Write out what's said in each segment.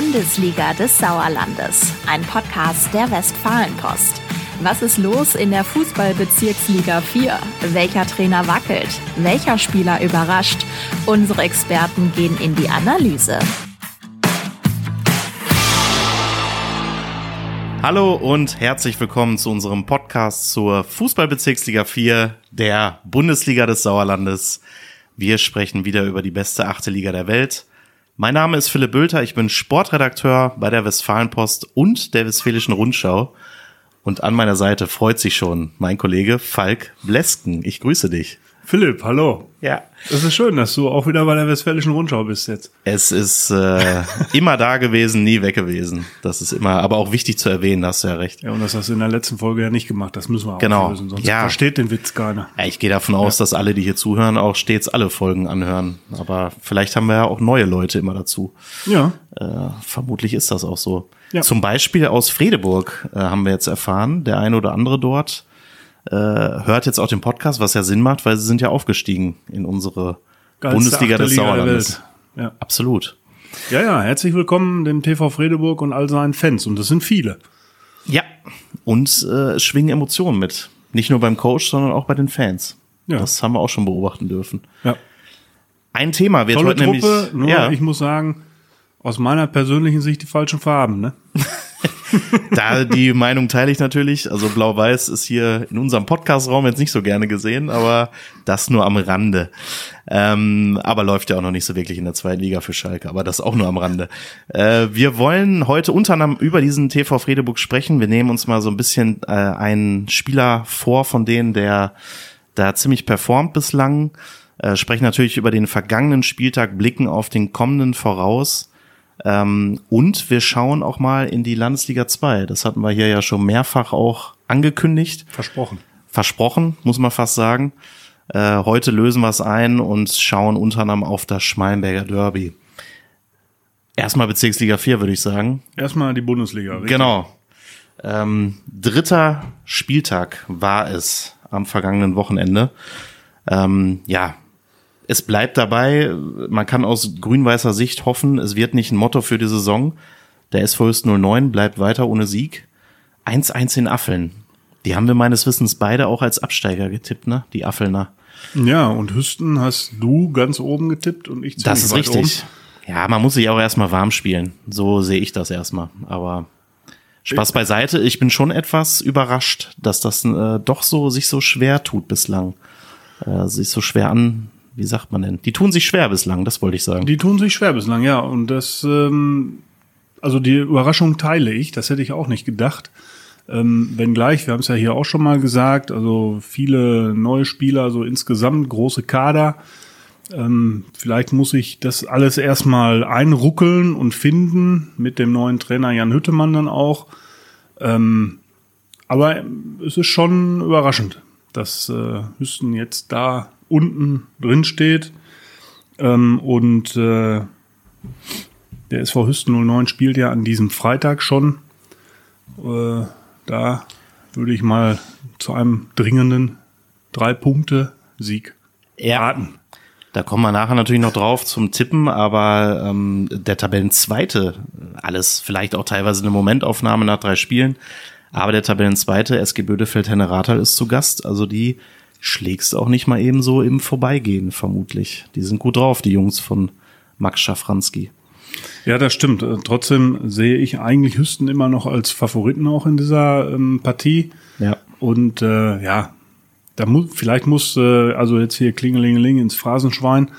Bundesliga des Sauerlandes, ein Podcast der Westfalenpost. Was ist los in der Fußballbezirksliga 4? Welcher Trainer wackelt? Welcher Spieler überrascht? Unsere Experten gehen in die Analyse. Hallo und herzlich willkommen zu unserem Podcast zur Fußballbezirksliga 4 der Bundesliga des Sauerlandes. Wir sprechen wieder über die beste achte Liga der Welt. Mein Name ist Philipp Bülter, ich bin Sportredakteur bei der Westfalenpost und der Westfälischen Rundschau. Und an meiner Seite freut sich schon mein Kollege Falk Blesken. Ich grüße dich. Philipp, hallo. Ja. Es ist schön, dass du auch wieder bei der Westfälischen Rundschau bist jetzt. Es ist äh, immer da gewesen, nie weg gewesen. Das ist immer, aber auch wichtig zu erwähnen, hast du ja recht. Ja, und das hast du in der letzten Folge ja nicht gemacht. Das müssen wir Genau. auflösen, sonst Ja. versteht den Witz keiner. Ja, ich gehe davon aus, dass alle, die hier zuhören, auch stets alle Folgen anhören. Aber vielleicht haben wir ja auch neue Leute immer dazu. Ja, Äh, vermutlich ist das auch so. Ja. Zum Beispiel aus Fredeburg äh, haben wir jetzt erfahren, der eine oder andere dort äh, hört jetzt auch den Podcast, was ja Sinn macht, weil sie sind ja aufgestiegen in unsere geilste Bundesliga des Sauerlandes. Ja. Absolut. ja, ja, herzlich willkommen dem TV Fredeburg und all seinen Fans. Und das sind viele. Ja. Und äh, es schwingen Emotionen mit. Nicht nur beim Coach, sondern auch bei den Fans. Ja. Das haben wir auch schon beobachten dürfen. Ja. Ein Thema wird Tolle heute Truppe, nämlich. nur ja, ich muss sagen, aus meiner persönlichen Sicht die falschen Farben, ne? Da die Meinung teile ich natürlich. Also Blau-Weiß ist hier in unserem Podcast-Raum jetzt nicht so gerne gesehen, aber das nur am Rande. Ähm, aber läuft ja auch noch nicht so wirklich in der zweiten Liga für Schalke, aber das auch nur am Rande. Äh, wir wollen heute unter anderem über diesen TV Fredeburg sprechen. Wir nehmen uns mal so ein bisschen äh, einen Spieler vor von denen, der da ziemlich performt bislang. Äh, sprechen natürlich über den vergangenen Spieltag, blicken auf den kommenden voraus. Ähm, und wir schauen auch mal in die Landesliga 2. Das hatten wir hier ja schon mehrfach auch angekündigt. Versprochen. Versprochen, muss man fast sagen. Äh, heute lösen wir es ein und schauen unter anderem auf das Schmalenberger Derby. Erstmal Bezirksliga 4, würde ich sagen. Erstmal die Bundesliga. richtig? Genau. Ähm, dritter Spieltag war es am vergangenen Wochenende. Ähm, ja, es bleibt dabei. Man kann aus grün-weißer Sicht hoffen, es wird nicht ein Motto für die Saison. Der SV Höchst 09 bleibt weiter ohne Sieg. 1-1 in Affeln. Die haben wir meines Wissens beide auch als Absteiger getippt, ne? Die Affelner. Ja, und Hüsten hast du ganz oben getippt und ich Das ist ziemlich richtig. Ja, man muss sich auch erstmal warm spielen. So sehe ich das erstmal. Aber Spaß beiseite. Ich bin schon etwas überrascht, dass das äh, doch so sich so schwer tut bislang. Äh, sich so schwer an, wie sagt man denn? Die tun sich schwer bislang, das wollte ich sagen. Die tun sich schwer bislang, ja. Und das, ähm, also die Überraschung teile ich, das hätte ich auch nicht gedacht. Ähm, wenngleich, wir haben es ja hier auch schon mal gesagt, also viele neue Spieler, so insgesamt große Kader. Ähm, vielleicht muss ich das alles erstmal einruckeln und finden, mit dem neuen Trainer Jan Hüttemann dann auch. Ähm, aber es ist schon überraschend, dass äh, Hüsten jetzt da unten drin steht. Ähm, und äh, der SV Hüsten 09 spielt ja an diesem Freitag schon. Äh, da würde ich mal zu einem dringenden Drei-Punkte-Sieg Ja. raten. Da kommen wir nachher natürlich noch drauf zum Tippen, aber ähm, der Tabellenzweite, alles vielleicht auch teilweise eine Momentaufnahme nach drei Spielen, aber der Tabellenzweite, SG Bödefeld Henne Rathal ist zu Gast, also die schlägst auch nicht mal eben so im Vorbeigehen, vermutlich. Die sind gut drauf, die Jungs von Max Schafranski. Ja, das stimmt. Äh, Trotzdem sehe ich eigentlich Hüsten immer noch als Favoriten auch in dieser ähm, Partie. Ja. Und äh, ja, da muss vielleicht muss äh, also jetzt hier Klingelingeling ins Phrasenschwein.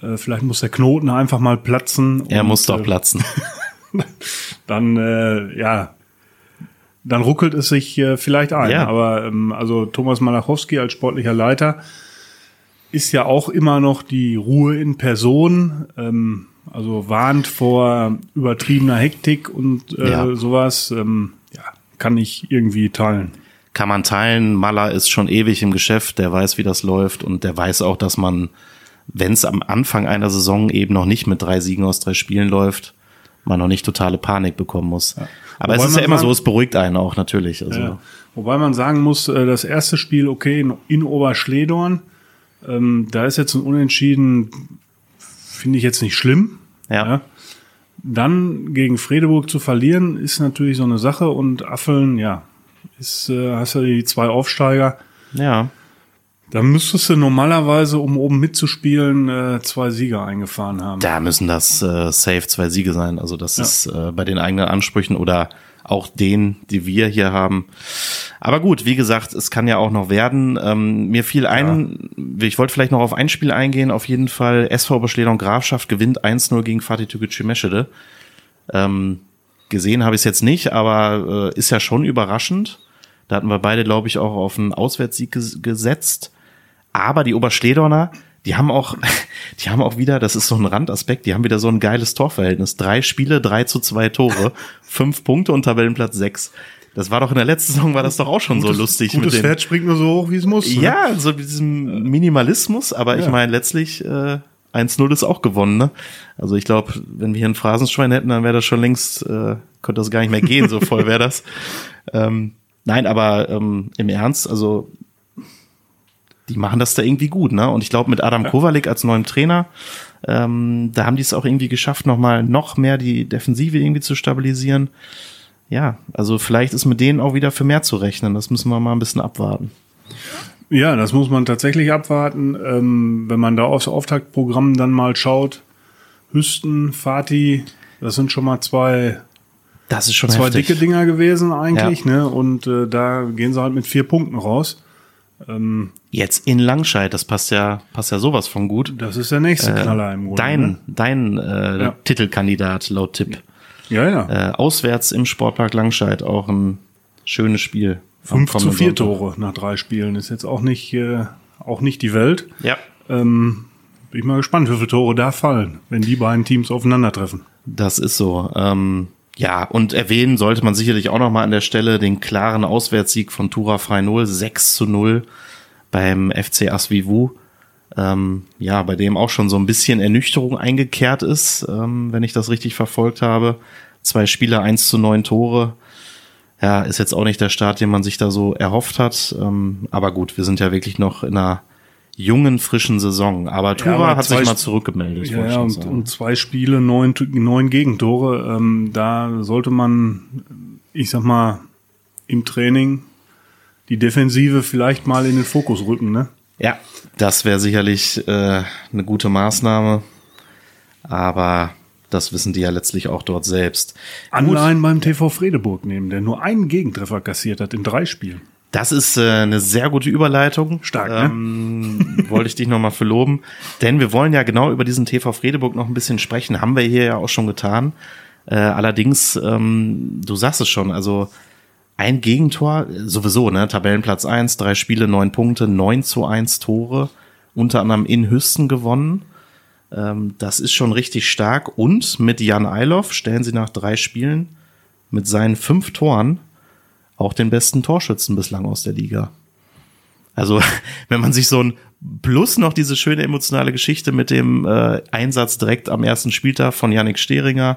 Äh, vielleicht muss der Knoten einfach mal platzen. Er und, muss doch äh, platzen. Dann äh, ja, dann ruckelt es sich äh, vielleicht ein. Ja. Aber ähm, also Thomas Malachowski als sportlicher Leiter ist ja auch immer noch die Ruhe in Person. Ähm, also warnt vor übertriebener Hektik und äh, Ja. sowas. Ähm, ja, kann ich irgendwie teilen. Kann man teilen. Maller ist schon ewig im Geschäft, der weiß, wie das läuft und der weiß auch, dass man, wenn es am Anfang einer Saison eben noch nicht mit drei Siegen aus drei Spielen läuft, man noch nicht totale Panik bekommen muss. Aber Wobei es ist ja immer so, sagen- es beruhigt einen auch natürlich. Also, Ja. Wobei man sagen muss, äh, das erste Spiel, okay, in, Oberschledorn, ähm, da ist jetzt ein Unentschieden, finde ich jetzt nicht schlimm. Ja. dann gegen Fredeburg zu verlieren, ist natürlich so eine Sache und Affeln, ja, ist, äh, hast du die zwei Aufsteiger. Ja. Da müsstest du normalerweise, um oben mitzuspielen, äh, zwei Sieger eingefahren haben. Da müssen das äh, safe zwei Siege sein. Also das Ja. ist äh, bei den eigenen Ansprüchen oder auch den, die wir hier haben. Aber gut, wie gesagt, es kann ja auch noch werden. Ähm, mir fiel ein, ich wollte vielleicht noch auf ein Spiel eingehen. Auf jeden Fall SV Oberschleder und Grafschaft gewinnt 1-0 gegen Fatih Tükücü Meschede. Ähm, gesehen habe ich es jetzt nicht, aber äh, ist ja schon überraschend. Da hatten wir beide, glaube ich, auch auf einen Auswärtssieg ges gesetzt. Aber die Oberschledorner, die haben auch, die haben auch wieder, das ist so ein Randaspekt, die haben wieder so ein geiles Torverhältnis. Drei Spiele, drei zu zwei Tore, fünf Punkte und Tabellenplatz sechs. Das war doch in der letzten Saison war das doch auch schon so lustig Gutes mit. Pferd springt nur so hoch, wie es muss. ne? Ja, so mit diesem Minimalismus, aber ich Ja. meine, letztlich äh, 1-0 ist auch gewonnen, ne? Also ich glaube, wenn wir hier ein Phrasenschwein hätten, dann wäre das schon längst, äh, könnte das gar nicht mehr gehen, so voll wäre das. Ähm, nein, aber ähm, im Ernst, also die machen das da irgendwie gut, ne? Und ich glaube, mit Adam Kowalik als neuem Trainer, ähm, da haben die es auch irgendwie geschafft, nochmal noch mehr die Defensive irgendwie zu stabilisieren. Ja, also vielleicht ist mit denen auch wieder für mehr zu rechnen. Das müssen wir mal ein bisschen abwarten. Ja, das muss man tatsächlich abwarten. Ähm, wenn man da aufs Auftaktprogramm dann mal schaut, Hüsten, Fatih, das sind schon mal zwei, Das ist schon zwei heftig. dicke Dinger gewesen eigentlich, ne? Und äh, da gehen sie halt mit vier Punkten raus. Ähm, Jetzt in Langscheid, das passt ja, passt ja sowas von gut. das ist der nächste Knaller im Grunde. Dein, Ne? dein äh, Ja. Titelkandidat laut Tipp. Ja, ja. Äh, auswärts im Sportpark Langscheid auch ein schönes Spiel. am Fünf zu kommenden vier Sonntag. Tore nach drei Spielen ist jetzt auch nicht, äh, auch nicht die Welt. Ja, Ähm, bin ich mal gespannt, wie viele Tore da fallen, wenn die beiden Teams aufeinandertreffen. das ist so. Ähm, ja, und erwähnen sollte man sicherlich auch noch mal an der Stelle den klaren Auswärtssieg von Tura Frei 0, 6 zu 0 beim FC Asvivu. Ähm, ja, bei dem auch schon so ein bisschen Ernüchterung eingekehrt ist, ähm, wenn ich das richtig verfolgt habe. Zwei Spieler, 1 zu 9 Tore. Ja, ist jetzt auch nicht der Start, den man sich da so erhofft hat. Ähm, aber gut, wir sind ja wirklich noch in einer jungen, frischen Saison. Aber Tura aber hat sich mal zurückgemeldet. Ja, ja und, und zwei Spiele, neun, neun Gegentore. Ähm, da sollte man, ich sag mal, im Training die Defensive vielleicht mal in den Fokus rücken. Ne? Ja, das wäre sicherlich äh, eine gute Maßnahme. Aber das wissen die ja letztlich auch dort selbst. Anleihen beim TV Fredeburg nehmen, der nur einen Gegentreffer kassiert hat in drei Spielen. Das ist äh, eine sehr gute Überleitung. Stark, ne? ähm, Wollte ich dich nochmal für loben. Denn wir wollen ja genau über diesen TV Fredeburg noch ein bisschen sprechen. Haben wir hier ja auch schon getan. Äh, allerdings, ähm, du sagst es schon, also ein Gegentor, sowieso, ne? Tabellenplatz eins, drei Spiele, neun Punkte, neun zu eins Tore, unter anderem in Hüsten gewonnen. Ähm, das ist schon richtig stark. Und mit Jan Eiloff stellen sie nach drei Spielen mit seinen fünf Toren auch den besten Torschützen bislang aus der Liga. Also, wenn man sich so ein plus noch diese schöne emotionale Geschichte mit dem äh, Einsatz direkt am ersten Spieltag von Yannick Stehringer,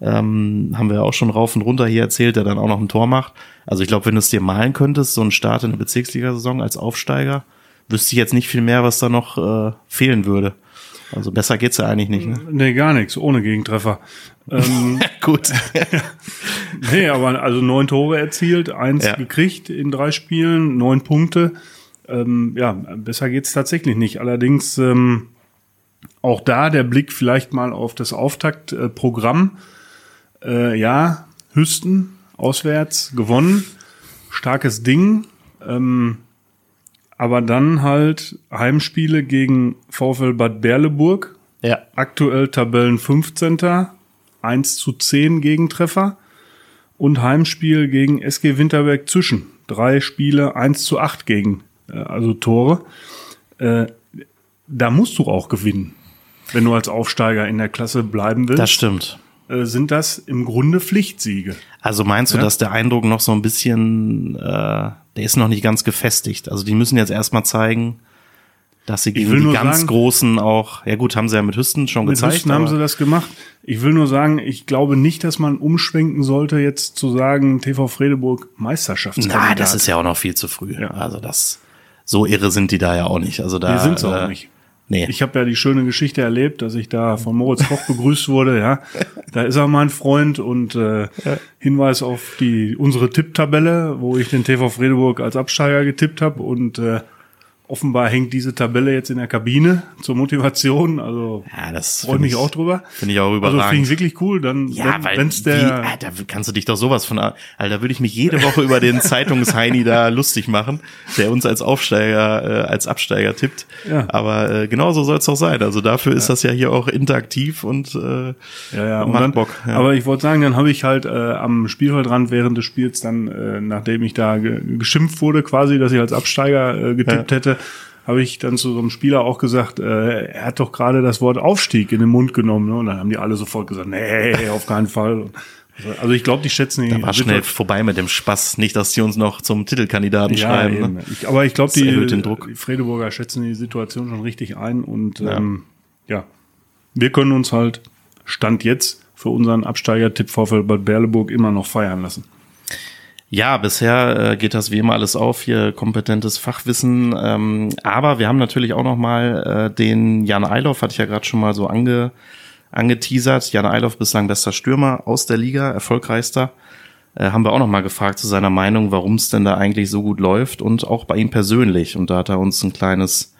ähm, haben wir auch schon rauf und runter hier erzählt, der dann auch noch ein Tor macht. Also ich glaube, wenn du es dir malen könntest, so ein Start in der Bezirksliga-Saison als Aufsteiger, wüsste ich jetzt nicht viel mehr, was da noch äh, fehlen würde. Also besser geht's ja eigentlich nicht. Ne? Nee, gar nichts, ohne Gegentreffer. ähm, Gut. nee, aber also neun Tore erzielt, eins Ja. gekriegt in drei Spielen, neun Punkte. Ähm, ja, besser geht's tatsächlich nicht. Allerdings ähm, auch da der Blick vielleicht mal auf das Auftaktprogramm. Äh, ja, Hüsten auswärts gewonnen, starkes Ding. Ähm, aber dann halt Heimspiele gegen VfL Bad Berleburg, ja. aktuell Tabellen 15. 1 zu 10 Gegentreffer und Heimspiel gegen SG Winterberg zwischen. Drei Spiele, 1 zu 8 gegen, äh, also Tore. Äh, da musst du auch gewinnen. Wenn du als Aufsteiger in der Klasse bleiben willst, Das stimmt. Äh, sind das im Grunde Pflichtsiege. Also meinst du, Ja. dass der Eindruck noch so ein bisschen, äh, der ist noch nicht ganz gefestigt? Also die müssen jetzt erstmal zeigen, dass sie gegen die ganz sagen- Großen auch, ja gut, haben sie ja mit Hüsten schon Mit gezeigt. Hüsten haben sie das gemacht. Ich will nur sagen, ich glaube nicht, dass man umschwenken sollte, jetzt zu sagen, TV Fredeburg Meisterschaftskandidat. Na, das ist ja auch noch viel zu früh. Ja. Also das, so irre sind die da ja auch nicht. Also da, Die sind's auch äh, nicht. Nee. Ich habe ja die schöne Geschichte erlebt, dass ich da von Moritz Koch begrüßt wurde. Ja, da ist er mein Freund und äh, Hinweis auf die unsere Tipptabelle, wo ich den TV Fredeburg als Absteiger getippt habe und äh, offenbar hängt diese Tabelle jetzt in der Kabine zur Motivation. Also Ja, das freue mich ich- auch drüber. Finde ich auch Also überragend. finde ich wirklich cool. Dann Ja, wenn, weil wenn's der ah, da kannst du dich doch sowas von, Alter, da würde ich mich jede Woche über den Zeitungsheini da lustig machen, der uns als Aufsteiger, äh, als Absteiger tippt. Ja. Aber äh, genau so soll es auch sein. Also dafür ist das ja hier auch interaktiv und äh, Ja, ja, und macht dann, Bock. Ja. Aber ich wollte sagen, dann habe ich halt äh, am Spielfeldrand während des Spiels dann, äh, nachdem ich da ge geschimpft wurde, quasi, dass ich als Absteiger äh, getippt hätte, habe ich dann zu so einem Spieler auch gesagt, äh, er hat doch gerade das Wort Aufstieg in den Mund genommen. Ne? Und dann haben die alle sofort gesagt, nee, auf keinen Fall. Also ich glaube, die schätzen die da war schnell Situation- vorbei mit dem Spaß. Nicht, dass die uns noch zum Titelkandidaten ja, schreiben. eben. Ne? Ich, aber ich glaube, die, die Fredeburger schätzen die Situation schon richtig ein und ja. Ähm, ja, wir können uns halt Stand jetzt für unseren Absteiger-Tipp VfL Bad Berleburg immer noch feiern lassen. Ja, bisher äh, geht das wie immer alles auf, hier kompetentes Fachwissen. Ähm, aber wir haben natürlich auch noch mal äh, den Jan Eiloff, hatte ich ja gerade schon mal so ange, angeteasert. Jan Eiloff bislang bester Stürmer aus der Liga, erfolgreichster. Äh, haben wir auch noch mal gefragt zu seiner Meinung, warum es denn da eigentlich so gut läuft und auch bei ihm persönlich. Und da hat er uns ein kleines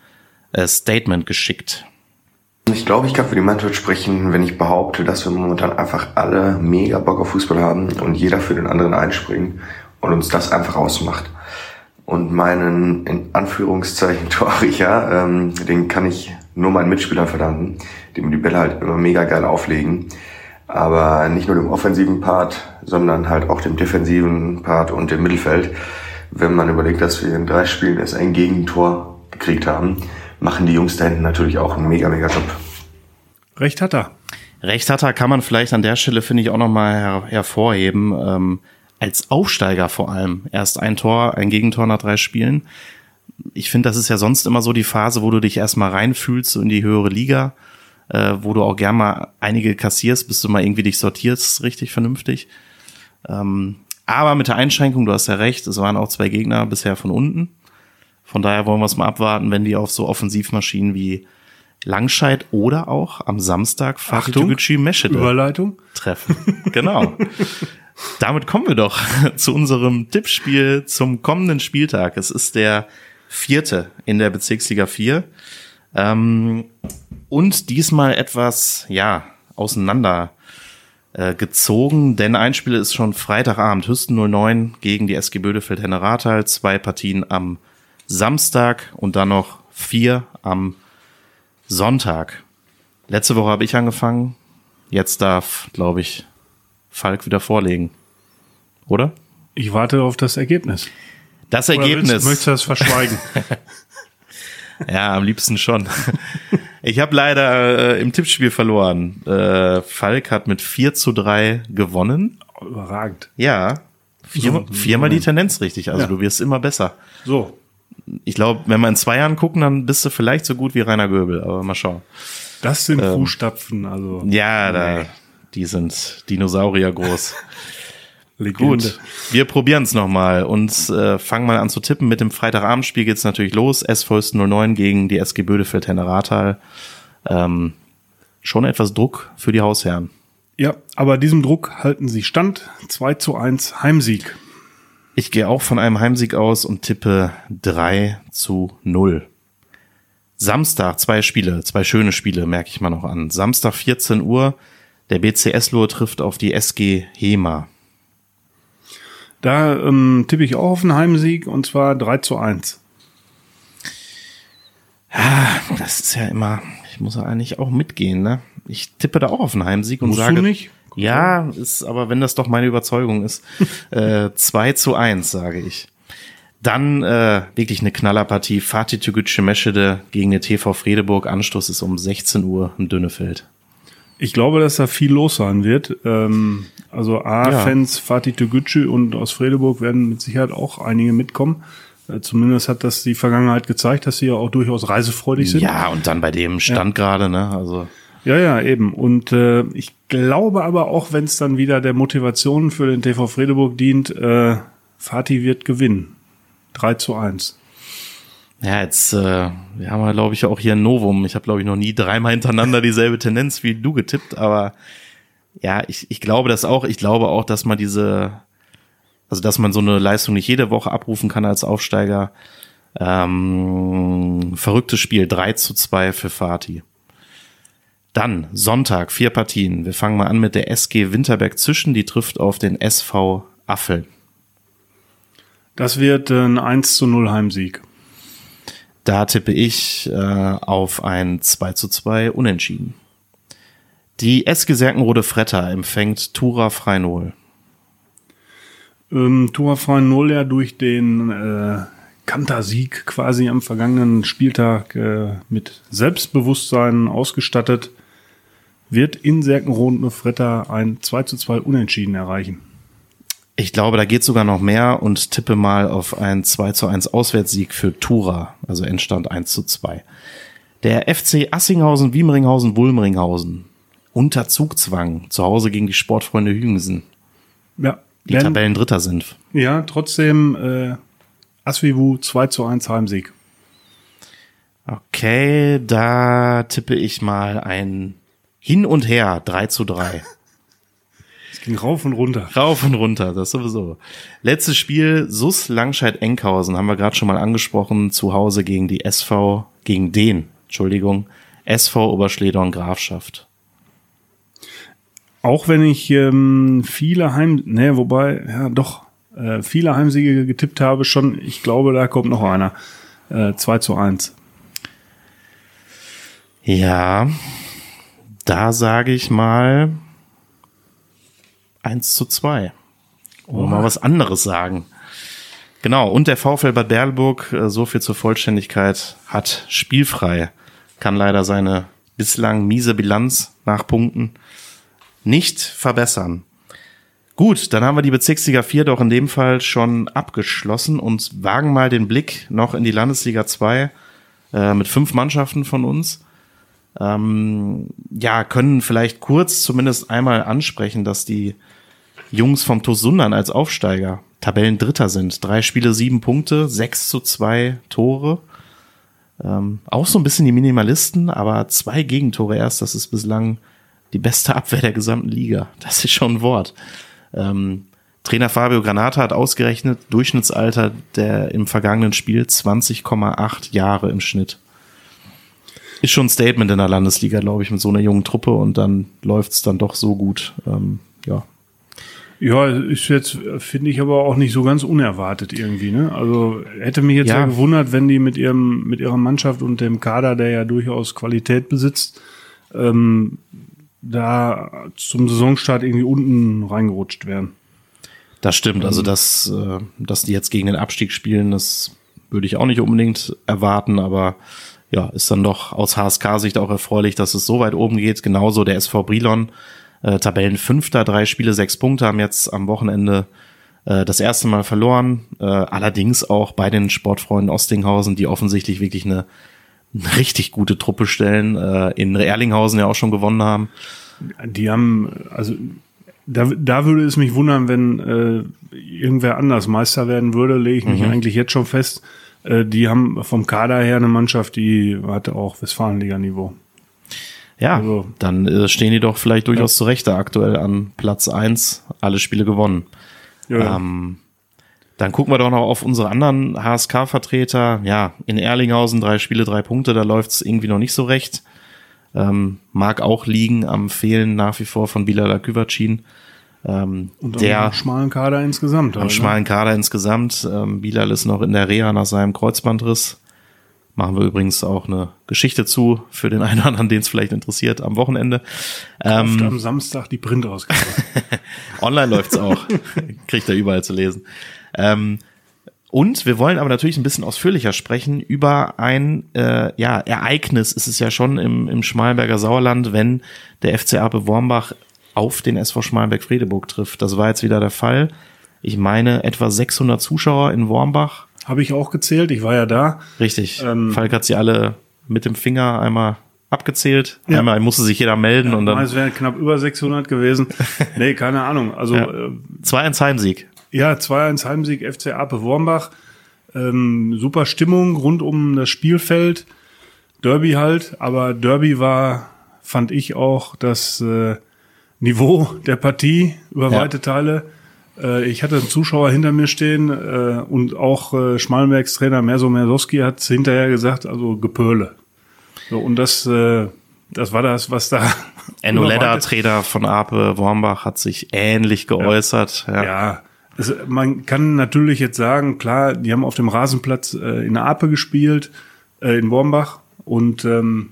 äh, Statement geschickt. Ich glaube, ich kann für die Mannschaft sprechen, wenn ich behaupte, dass wir momentan einfach alle mega Bock auf Fußball haben und jeder für den anderen einspringt und uns das einfach ausmacht. Und meinen, in Anführungszeichen, Torricher, ähm, den kann ich nur meinen Mitspielern verdanken, die mir die Bälle halt immer mega geil auflegen. Aber nicht nur dem offensiven Part, sondern halt auch dem defensiven Part und dem Mittelfeld. Wenn man überlegt, dass wir in drei Spielen erst ein Gegentor gekriegt haben, machen die Jungs da hinten natürlich auch einen mega, mega Job. Recht hat er. Recht hat er, kann man vielleicht an der Stelle, finde ich, auch nochmal her hervorheben. Ähm, als Aufsteiger vor allem. Erst ein Tor, ein Gegentor nach drei Spielen. Ich finde, das ist ja sonst immer so die Phase, wo du dich erstmal reinfühlst, so in die höhere Liga, äh, wo du auch gern mal einige kassierst, bis du mal irgendwie dich sortierst, richtig vernünftig. Ähm, aber mit der Einschränkung, du hast ja recht, es waren auch zwei Gegner bisher von unten. Von daher wollen wir es mal abwarten, wenn die auf so Offensivmaschinen wie Langscheid oder auch am Samstag Fatih Meschede Überleitung. treffen. Genau. Damit kommen wir doch zu unserem Tippspiel zum kommenden Spieltag. Es ist der vierte in der Bezirksliga 4. Ähm, und diesmal etwas, ja, auseinander äh, gezogen, denn ein Spiel ist schon Freitagabend, Hüsten 09 gegen die SG Bödefeld Henne Rathal, zwei Partien am Samstag und dann noch vier am Sonntag. Letzte Woche habe ich angefangen. Jetzt darf, glaube ich, Falk wieder vorlegen. Oder? Ich warte auf das Ergebnis. Das Oder Ergebnis. Willst, möchtest du das verschweigen? Ja, am liebsten schon. Ich habe leider äh, im Tippspiel verloren. Äh, Falk hat mit 4 zu 3 gewonnen. Überragend. Ja. Vier, So. viermal die Tendenz richtig. Also Ja. du wirst immer besser. So, Ich glaube, wenn wir in zwei Jahren gucken, dann bist du vielleicht so gut wie Rainer Göbel. Aber mal schauen. das sind Fußstapfen, also Ähm, Ja, da, die sind Dinosaurier groß. Legende. Gut, wir probieren es nochmal und äh, fangen mal an zu tippen. Mit dem Freitagabendspiel geht's natürlich los. SV Höchsten 09 gegen die SG Bödefeld Henne Rathal. Ähm, schon etwas Druck für die Hausherren. Ja, aber diesem Druck halten sie stand. 2 zu 1 Heimsieg. Ich gehe auch von einem Heimsieg aus und tippe 3 zu 0. Samstag, zwei Spiele, zwei schöne Spiele, merke ich mal noch an. Samstag 14 Uhr, der BCS Lohr trifft auf die SG Hema. Da ähm, tippe ich auch auf einen Heimsieg und zwar 3 zu 1. Das ist ja immer, ich muss ja eigentlich auch mitgehen, ne? Ich tippe da auch auf einen Heimsieg und Musst du sage. nicht? Ja, ist, aber wenn das doch meine Überzeugung ist, äh, 2 zu 1, sage ich. Dann äh, wirklich eine Knallerpartie. Fatih Tügücü Meschede gegen den TV Fredeburg. Anstoß ist um 16 Uhr im Dünnefeld. Ich glaube, dass da viel los sein wird. Ähm, also A, Ja. Fans Fatih Toguchi und aus Fredeburg werden mit Sicherheit auch einige mitkommen. Äh, zumindest hat das die Vergangenheit gezeigt, dass sie ja auch durchaus reisefreudig sind. Ja, und dann bei dem Stand gerade, ne? Also Ja, ja, eben. Und äh, ich glaube aber auch, wenn es dann wieder der Motivation für den TV Fredeburg dient, äh, Fatih wird gewinnen. 3 zu 1. Ja, jetzt äh, wir haben wir, glaube ich, auch hier ein Novum. Ich habe, glaube ich, noch nie dreimal hintereinander dieselbe Tendenz wie du getippt, aber ja, ich, ich glaube das auch. Ich glaube auch, dass man diese, also dass man so eine Leistung nicht jede Woche abrufen kann als Aufsteiger. Ähm, verrücktes Spiel, 3 zu 2 für Fatih. Dann Sonntag, vier Partien. Wir fangen mal an mit der SG Winterberg Zwischen, die trifft auf den SV Affel. Das wird ein 1 zu 0 Heimsieg. Da tippe ich äh, auf ein 2 zu 2 Unentschieden. Die SG Serkenrode Fretter empfängt Tura Freinol. Ähm, Tura Freinol ja durch den äh, Kantersieg quasi am vergangenen Spieltag äh, mit Selbstbewusstsein ausgestattet, wird in Serkenrode Fretter ein 2 zu 2 Unentschieden erreichen. Ich glaube, da geht sogar noch mehr und tippe mal auf einen 2 zu 1 Auswärtssieg für Tura, also Endstand 1 zu 2. Der FC Assinghausen, Wiemringhausen, Wulmringhausen unter Zugzwang zu Hause gegen die Sportfreunde Hügensen. Ja, Die denn- Tabellendritter sind. Ja, trotzdem äh, Asvivu 2 zu 1 Heimsieg. Okay, da tippe ich mal ein Hin und Her 3 zu 3. Es ging rauf und runter. Rauf und runter, das sowieso. Letztes Spiel, Sus Langscheid-Enkhausen, haben wir gerade schon mal angesprochen, zu Hause gegen die SV, gegen den, Entschuldigung, SV Oberschledorn Grafschaft. Auch wenn ich ähm, viele Heim, ne, wobei, ja doch, äh, viele Heimsiege getippt habe schon, ich glaube, da kommt noch einer. Äh, 2 zu 1. Ja, da sage ich mal 1 zu 2. Oder mal was anderes sagen. Genau, und der VfL Bad Berleburg, äh, so viel zur Vollständigkeit, hat spielfrei. Kann leider seine bislang miese Bilanz nach Punkten nicht verbessern. Gut, dann haben wir die Bezirksliga 4 doch in dem Fall schon abgeschlossen und wagen mal den Blick noch in die Landesliga 2 äh, mit fünf Mannschaften von uns ähm, ja, können vielleicht kurz zumindest einmal ansprechen, dass die Jungs vom TuS Sundern als Aufsteiger Tabellendritter sind. Drei Spiele, sieben Punkte, sechs zu zwei Tore. Ähm, auch so ein bisschen die Minimalisten, aber zwei Gegentore erst. Das ist bislang die beste Abwehr der gesamten Liga. Das ist schon ein Wort. Ähm, Trainer Fabio Granata hat ausgerechnet, Durchschnittsalter der im vergangenen Spiel 20,8 Jahre im Schnitt ist schon ein Statement in der Landesliga, glaube ich, mit so einer jungen Truppe und dann läuft's dann doch so gut. Ähm, ja. Ja, ist jetzt, finde ich, aber auch nicht so ganz unerwartet irgendwie, ne? Also hätte mich jetzt Ja. ja. gewundert, wenn die mit ihrem, mit ihrer Mannschaft und dem Kader, der ja durchaus Qualität besitzt, ähm, da zum Saisonstart irgendwie unten reingerutscht wären. Das stimmt. Also, dass, äh, dass die jetzt gegen den Abstieg spielen, das würde ich auch nicht unbedingt erwarten, aber ja, ist dann doch aus HSK-Sicht auch erfreulich, dass es so weit oben geht. Genauso der SV Brilon, äh, Tabellenfünfter, drei Spiele, sechs Punkte, haben jetzt am Wochenende äh, das erste Mal verloren. Äh, allerdings auch bei den Sportfreunden Ostinghausen, die offensichtlich wirklich eine, eine richtig gute Truppe stellen, äh, in Erlinghausen ja auch schon gewonnen haben. Die haben, also da, da würde es mich wundern, wenn äh, irgendwer anders Meister werden würde, lege ich mich eigentlich jetzt schon fest. Äh, die haben vom Kader her eine Mannschaft, die hatte auch Westfalenliga-Niveau. Ja, Also- dann äh, stehen die doch vielleicht durchaus zu Recht da aktuell an Platz eins, alle Spiele gewonnen. Ja, Ähm, dann gucken wir doch noch auf unsere anderen HSK-Vertreter. Ja, in Erlinghausen drei Spiele, drei Punkte, da läuft's irgendwie noch nicht so recht. Ähm, mag auch liegen am Fehlen nach wie vor von Bilal Küvacin. Ähm, und der am schmalen Kader insgesamt. am halt, ne? schmalen Kader insgesamt. Ähm, Bilal ist noch in der Reha nach seinem Kreuzbandriss. Machen wir übrigens auch eine Geschichte zu für den einen oder anderen, den es vielleicht interessiert, am Wochenende. Ähm, am Samstag die Printausgabe. Online läuft's auch. Kriegt er überall zu lesen. Ähm, und wir wollen aber natürlich ein bisschen ausführlicher sprechen über ein äh, ja, Ereignis ist es ja schon im, im Schmalberger Sauerland, wenn der FC Ape Wormbach auf den SV Schmalberg-Fredeburg trifft. Das war jetzt wieder der Fall. Ich meine, etwa 600 Zuschauer in Wormbach. Habe ich auch gezählt, ich war ja da. Richtig. Ähm, Falk hat sie alle mit dem Finger einmal abgezählt. Ja. Einmal musste sich jeder melden und dann Es wären knapp über 600 gewesen. nee, keine Ahnung. Also Ja. ja, 2-1 Heimsieg. ja 2-1 Heimsieg FC Ape Wormbach. Ähm, super Stimmung rund um das Spielfeld. Derby halt, aber Derby war, fand ich auch, das äh, Niveau der Partie über Ja. weite Teile. Äh, ich hatte einen Zuschauer hinter mir stehen äh, und auch äh, Schmalenbergs Trainer Merso Mersowski hat hinterher gesagt, also Gepöle. So, und das, äh, das war das, was da Enno weite- Trainer von Ape Wormbach, hat sich ähnlich geäußert. Ja. Ja, es, man kann natürlich jetzt sagen, klar, die haben auf dem Rasenplatz äh, in Ape gespielt, äh, in Wormbach und ähm,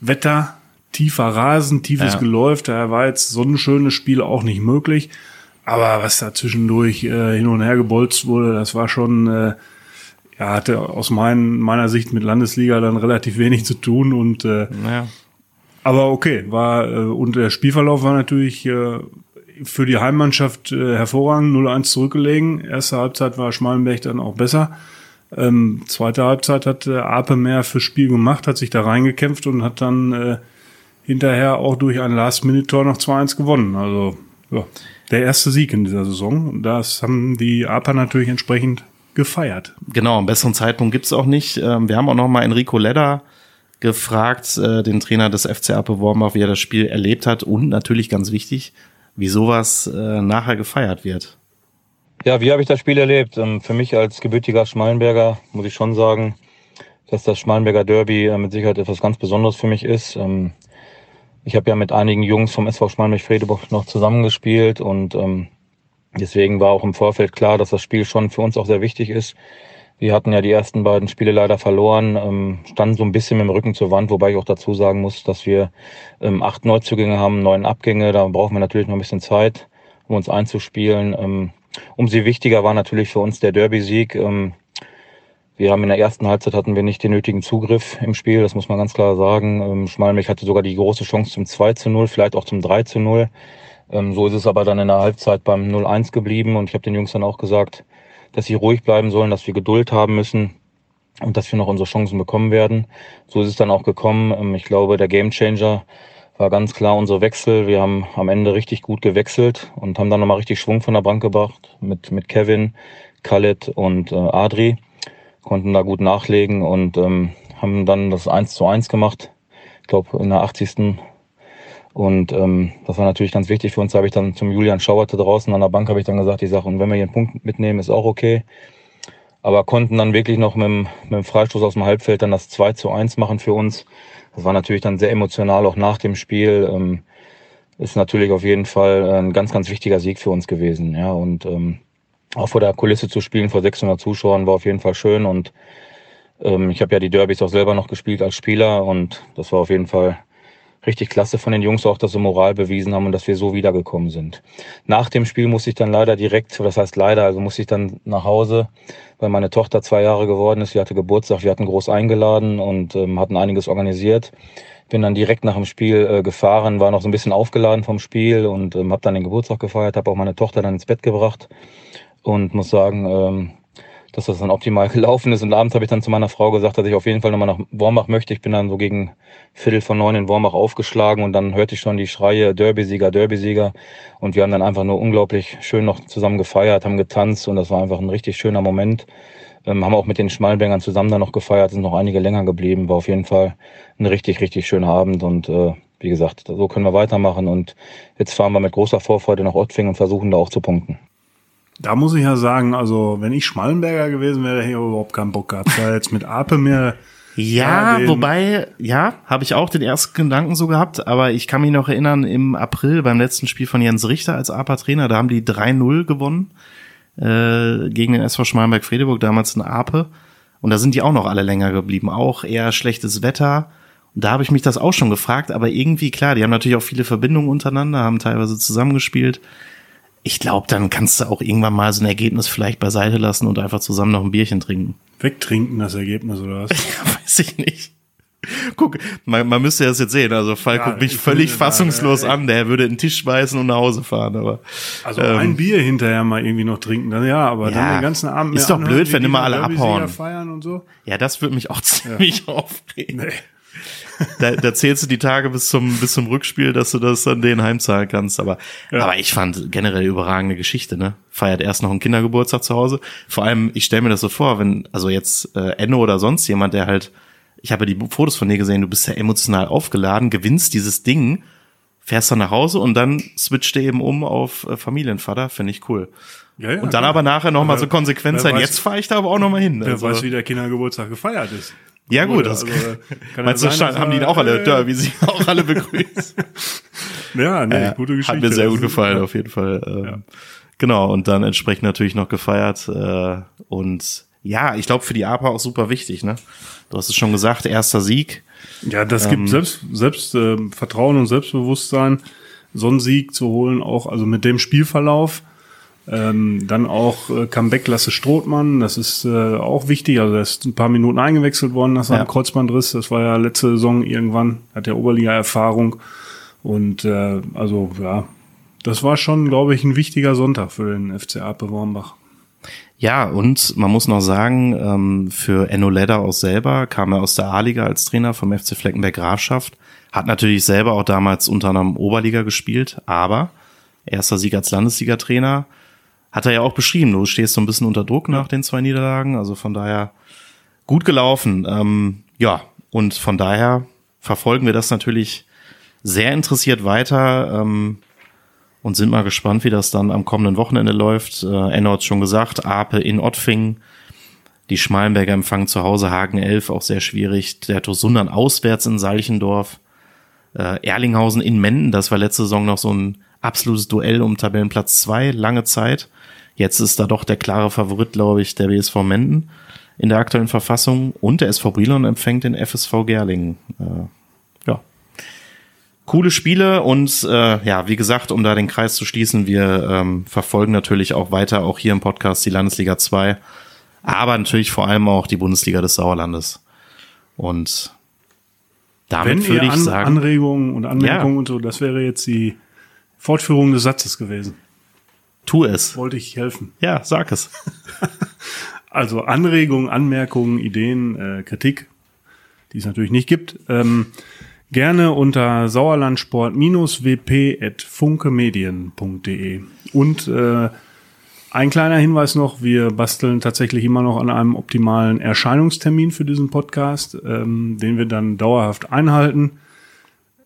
Wetter, tiefer Rasen, tiefes Ja. Geläuf, daher war jetzt so ein schönes Spiel auch nicht möglich. Aber was da zwischendurch äh, hin und her gebolzt wurde, das war schon, äh, ja, hatte aus mein, meiner Sicht mit Landesliga dann relativ wenig zu tun und äh, Ja. aber okay, war äh, und der Spielverlauf war natürlich äh, für die Heimmannschaft äh, hervorragend, 0-1 zurückgelegen. Erste Halbzeit war Schmalenberg dann auch besser. Ähm, zweite Halbzeit hat äh, Ape mehr fürs Spiel gemacht, hat sich da reingekämpft und hat dann äh, hinterher auch durch ein Last-Minute-Tor noch 2-1 gewonnen. Also ja, der erste Sieg in dieser Saison. Und das haben die Aper natürlich entsprechend gefeiert. Genau, einen besseren Zeitpunkt gibt's auch nicht. Ähm, Wir haben auch noch mal Enrico Ledder gefragt, äh, den Trainer des FC Ape Wormbach, wie er das Spiel erlebt hat und natürlich ganz wichtig, wie sowas äh, nachher gefeiert wird. Ja, wie habe ich das Spiel erlebt? Ähm, Für mich als gebürtiger Schmalenberger muss ich schon sagen, dass das Schmalenberger Derby äh, mit Sicherheit etwas ganz Besonderes für mich ist. Ich habe ja mit einigen Jungs vom SV Schmalenberg-Fredeburg noch zusammengespielt und ähm, deswegen war auch im Vorfeld klar, dass das Spiel schon für uns auch sehr wichtig ist. Wir hatten ja die ersten beiden Spiele leider verloren, ähm, standen so ein bisschen mit dem Rücken zur Wand, wobei ich auch dazu sagen muss, dass wir ähm, acht Neuzugänge haben, neun Abgänge. Da brauchen wir natürlich noch ein bisschen Zeit, um uns einzuspielen. Ähm, umso wichtiger war natürlich für uns der Derby-Sieg. Ähm, wir haben in der ersten Halbzeit hatten wir nicht den nötigen Zugriff im Spiel, das muss man ganz klar sagen. Ähm, Schmalenberg hatte sogar die große Chance zum 2 zu 0, vielleicht auch zum 3 zu 0. Ähm, so ist es aber dann in der Halbzeit beim 0-1 geblieben und ich habe den Jungs dann auch gesagt, dass sie ruhig bleiben sollen, dass wir Geduld haben müssen und dass wir noch unsere Chancen bekommen werden. So ist es dann auch gekommen. Ähm, Ich glaube, der Gamechanger war ganz klar unsere Wechsel. Wir haben am Ende richtig gut gewechselt und haben dann nochmal richtig Schwung von der Bank gebracht mit, mit Kevin, Khaled und äh, Adri. Konnten da gut nachlegen und ähm, haben dann das 1 zu 1 gemacht. Ich glaube, in der 80. Und ähm, das war natürlich ganz wichtig für uns. Da habe ich dann zum Julian Schauerte draußen an der Bank habe ich dann gesagt, ich sage, und wenn wir hier einen Punkt mitnehmen, ist auch okay. Aber konnten dann wirklich noch mit dem, mit dem Freistoß aus dem Halbfeld dann das 2 zu 1 machen für uns. Das war natürlich dann sehr emotional, auch nach dem Spiel. Ähm, ist natürlich auf jeden Fall ein ganz, ganz wichtiger Sieg für uns gewesen. Ja, und ähm, auch vor der Kulisse zu spielen, vor 600 Zuschauern, war auf jeden Fall schön. Und ähm, ich habe ja die Derbys auch selber noch gespielt als Spieler und das war auf jeden Fall richtig klasse von den Jungs auch, dass sie Moral bewiesen haben und dass wir so wiedergekommen sind. Nach dem Spiel musste ich dann leider direkt, das heißt leider, also musste ich dann nach Hause, weil meine Tochter zwei Jahre geworden ist. Sie hatte Geburtstag, wir hatten groß eingeladen und ähm, hatten einiges organisiert. Bin dann direkt nach dem Spiel äh, gefahren, war noch so ein bisschen aufgeladen vom Spiel und ähm, habe dann den Geburtstag gefeiert, habe auch meine Tochter dann ins Bett gebracht und muss sagen, ähm, dass das dann optimal gelaufen ist. Und abends habe ich dann zu meiner Frau gesagt, dass ich auf jeden Fall nochmal nach Wormbach möchte. Ich bin dann so gegen Viertel von neun in Wormbach aufgeschlagen und dann hörte ich schon die Schreie Derby-Sieger, Derby-Sieger. Und wir haben dann einfach nur unglaublich schön noch zusammen gefeiert, haben getanzt und das war einfach ein richtig schöner Moment. Ähm, haben auch mit den Schmallenbergern zusammen dann noch gefeiert, sind noch einige länger geblieben. War auf jeden Fall ein richtig, richtig schöner Abend und äh, wie gesagt, so können wir weitermachen und jetzt fahren wir mit großer Vorfreude nach Ottwing und versuchen da auch zu punkten. Da muss ich ja sagen, also wenn ich Schmallenberger gewesen wäre, hätte ich überhaupt keinen Bock gehabt. Da jetzt mit Ape mir Ja, Ja, wobei, ja, habe ich auch den ersten Gedanken so gehabt, aber ich kann mich noch erinnern, im April beim letzten Spiel von Jens Richter als APA-Trainer, da haben die 3-0 gewonnen äh, gegen den SV Schmalenberg-Fredeburg, damals in Ape. Und da sind die auch noch alle länger geblieben, auch eher schlechtes Wetter. Und da habe ich mich das auch schon gefragt, aber irgendwie, klar, die haben natürlich auch viele Verbindungen untereinander, haben teilweise zusammengespielt. Ich glaube, dann kannst du auch irgendwann mal so ein Ergebnis vielleicht beiseite lassen und einfach zusammen noch ein Bierchen trinken. wegtrinken, das Ergebnis oder was? Weiß ich nicht. Guck, man, man müsste das jetzt sehen. Also Falk Ja, guckt mich ich völlig fassungslos ja, ja. an. Der würde in den Tisch schmeißen und nach Hause fahren. Aber Also Ähm, ein Bier hinterher mal irgendwie noch trinken, dann ja, aber dann Ja, den ganzen Abend ist doch anhören, blöd, wenn immer da alle abhauen. feiern und so. ja, das würde mich auch ziemlich aufregen. Nee. da, da zählst du die Tage bis zum, bis zum Rückspiel, dass du das an denen heimzahlen kannst. Aber, Ja. aber ich fand generell überragende Geschichte, ne? Feiert erst noch einen Kindergeburtstag zu Hause. Vor allem, ich stelle mir das so vor, wenn, also jetzt äh, Enno oder sonst jemand, der halt, ich habe ja die Fotos von dir gesehen, du bist ja emotional aufgeladen, gewinnst dieses Ding, fährst dann nach Hause und dann switcht du eben um auf äh, Familienvater, finde ich cool. Ja, ja, und dann klar. aber nachher noch mal Aber so konsequent sein, weiß- jetzt fahre ich da aber auch noch mal hin. Wer Also- weiß, wie der Kindergeburtstag gefeiert ist. Ja gut, Oder, das also, kann meinst ja du, sein, haben die ihn auch alle, äh, Derby, sie auch alle begrüßt. Ja, nee, Ja, gute Geschichte. Hat mir sehr gut gefallen, auf jeden Fall. Ähm, Genau, und dann entsprechend natürlich noch gefeiert. Äh, und ja, ich glaube für die APA auch super wichtig, ne? Du hast es schon gesagt, erster Sieg. Ja, das Ähm, gibt selbst, selbst äh, Vertrauen und Selbstbewusstsein, so einen Sieg zu holen, auch also mit dem Spielverlauf. Ähm, dann auch äh, Comeback Lasse Strothmann, das ist äh, auch wichtig. Also er ist ein paar Minuten eingewechselt worden nach seinem Ja. Kreuzbandriss. Das war ja letzte Saison irgendwann, hat der Oberliga-Erfahrung. Und äh, also ja, das war schon, glaube ich, ein wichtiger Sonntag für den FC Ape Wormbach. Ja, und man muss noch sagen, ähm, für Enno Ledder aus selber kam er aus der A-Liga als Trainer vom FC Fleckenberg Grafschaft. Hat natürlich selber auch damals unter anderem Oberliga gespielt, aber erster Sieg als Landesliga-Trainer hat er ja auch beschrieben. Du stehst so ein bisschen unter Druck nach den zwei Niederlagen, also von daher gut gelaufen. Ähm, ja, und von daher verfolgen wir das natürlich sehr interessiert weiter. Ähm, und sind mal gespannt, wie das dann am kommenden Wochenende läuft. Äh, Enno hat schon gesagt, Ape in Ottfing, die Schmalenberger empfangen zu Hause Hagen 11, auch sehr schwierig. Der Tosundern auswärts in Salchendorf. Äh, Erlinghausen in Menden, das war letzte Saison noch so ein absolutes Duell um Tabellenplatz zwei lange Zeit. Jetzt ist da doch der klare Favorit, glaube ich, der BSV Menden in der aktuellen Verfassung. Und der SV Brilon empfängt den FSV Gerlingen. Äh, ja, coole Spiele und äh, ja, wie gesagt, um da den Kreis zu schließen, wir ähm, verfolgen natürlich auch weiter, auch hier im Podcast, die Landesliga 2, aber natürlich vor allem auch die Bundesliga des Sauerlandes. Und damit Wenn würde ich An sagen, Anregungen und Anmerkungen Ja. und so, das wäre jetzt die Fortführung des Satzes gewesen. tu es. Wollte ich helfen. Ja, sag es. Also Anregungen, Anmerkungen, Ideen, äh, Kritik, die es natürlich nicht gibt, ähm, gerne unter sauerlandsport-wp.funkemedien.de. Und äh, ein kleiner Hinweis noch, wir basteln tatsächlich immer noch an einem optimalen Erscheinungstermin für diesen Podcast, ähm, den wir dann dauerhaft einhalten.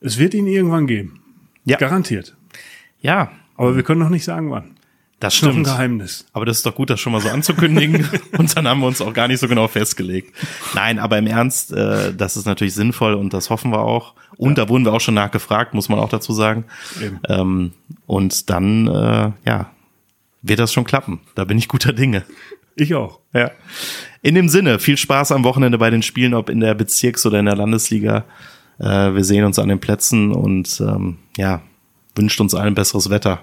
Es wird ihn irgendwann geben. Ja. Garantiert. Ja, Aber wir können noch nicht sagen, wann. das Ist noch ein stimmt. Geheimnis. Aber das ist doch gut, das schon mal so anzukündigen. und dann haben wir uns auch gar nicht so genau festgelegt. Nein, aber im Ernst, äh, das ist natürlich sinnvoll und das hoffen wir auch. Und da wurden wir auch schon nachgefragt, muss man auch dazu sagen. Ähm, und dann, äh, ja, wird das schon klappen. Da bin ich guter Dinge. Ich auch. Ja. In dem Sinne, viel Spaß am Wochenende bei den Spielen, ob in der Bezirks- oder in der Landesliga. Äh, wir sehen uns an den Plätzen und ähm, ja, wünscht uns allen besseres Wetter.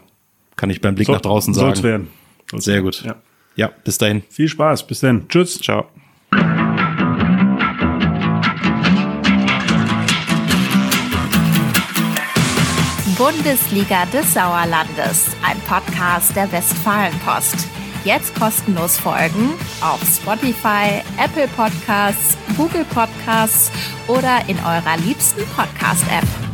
Kann ich beim Blick nach draußen Soll's sagen. werden. Sehr gut. Ja. ja, bis dahin. Viel Spaß. Bis dann. Tschüss. Ciao. Bundesliga des Sauerlandes, ein Podcast der Westfalenpost. Jetzt kostenlos folgen auf Spotify, Apple Podcasts, Google Podcasts oder in eurer liebsten Podcast-App.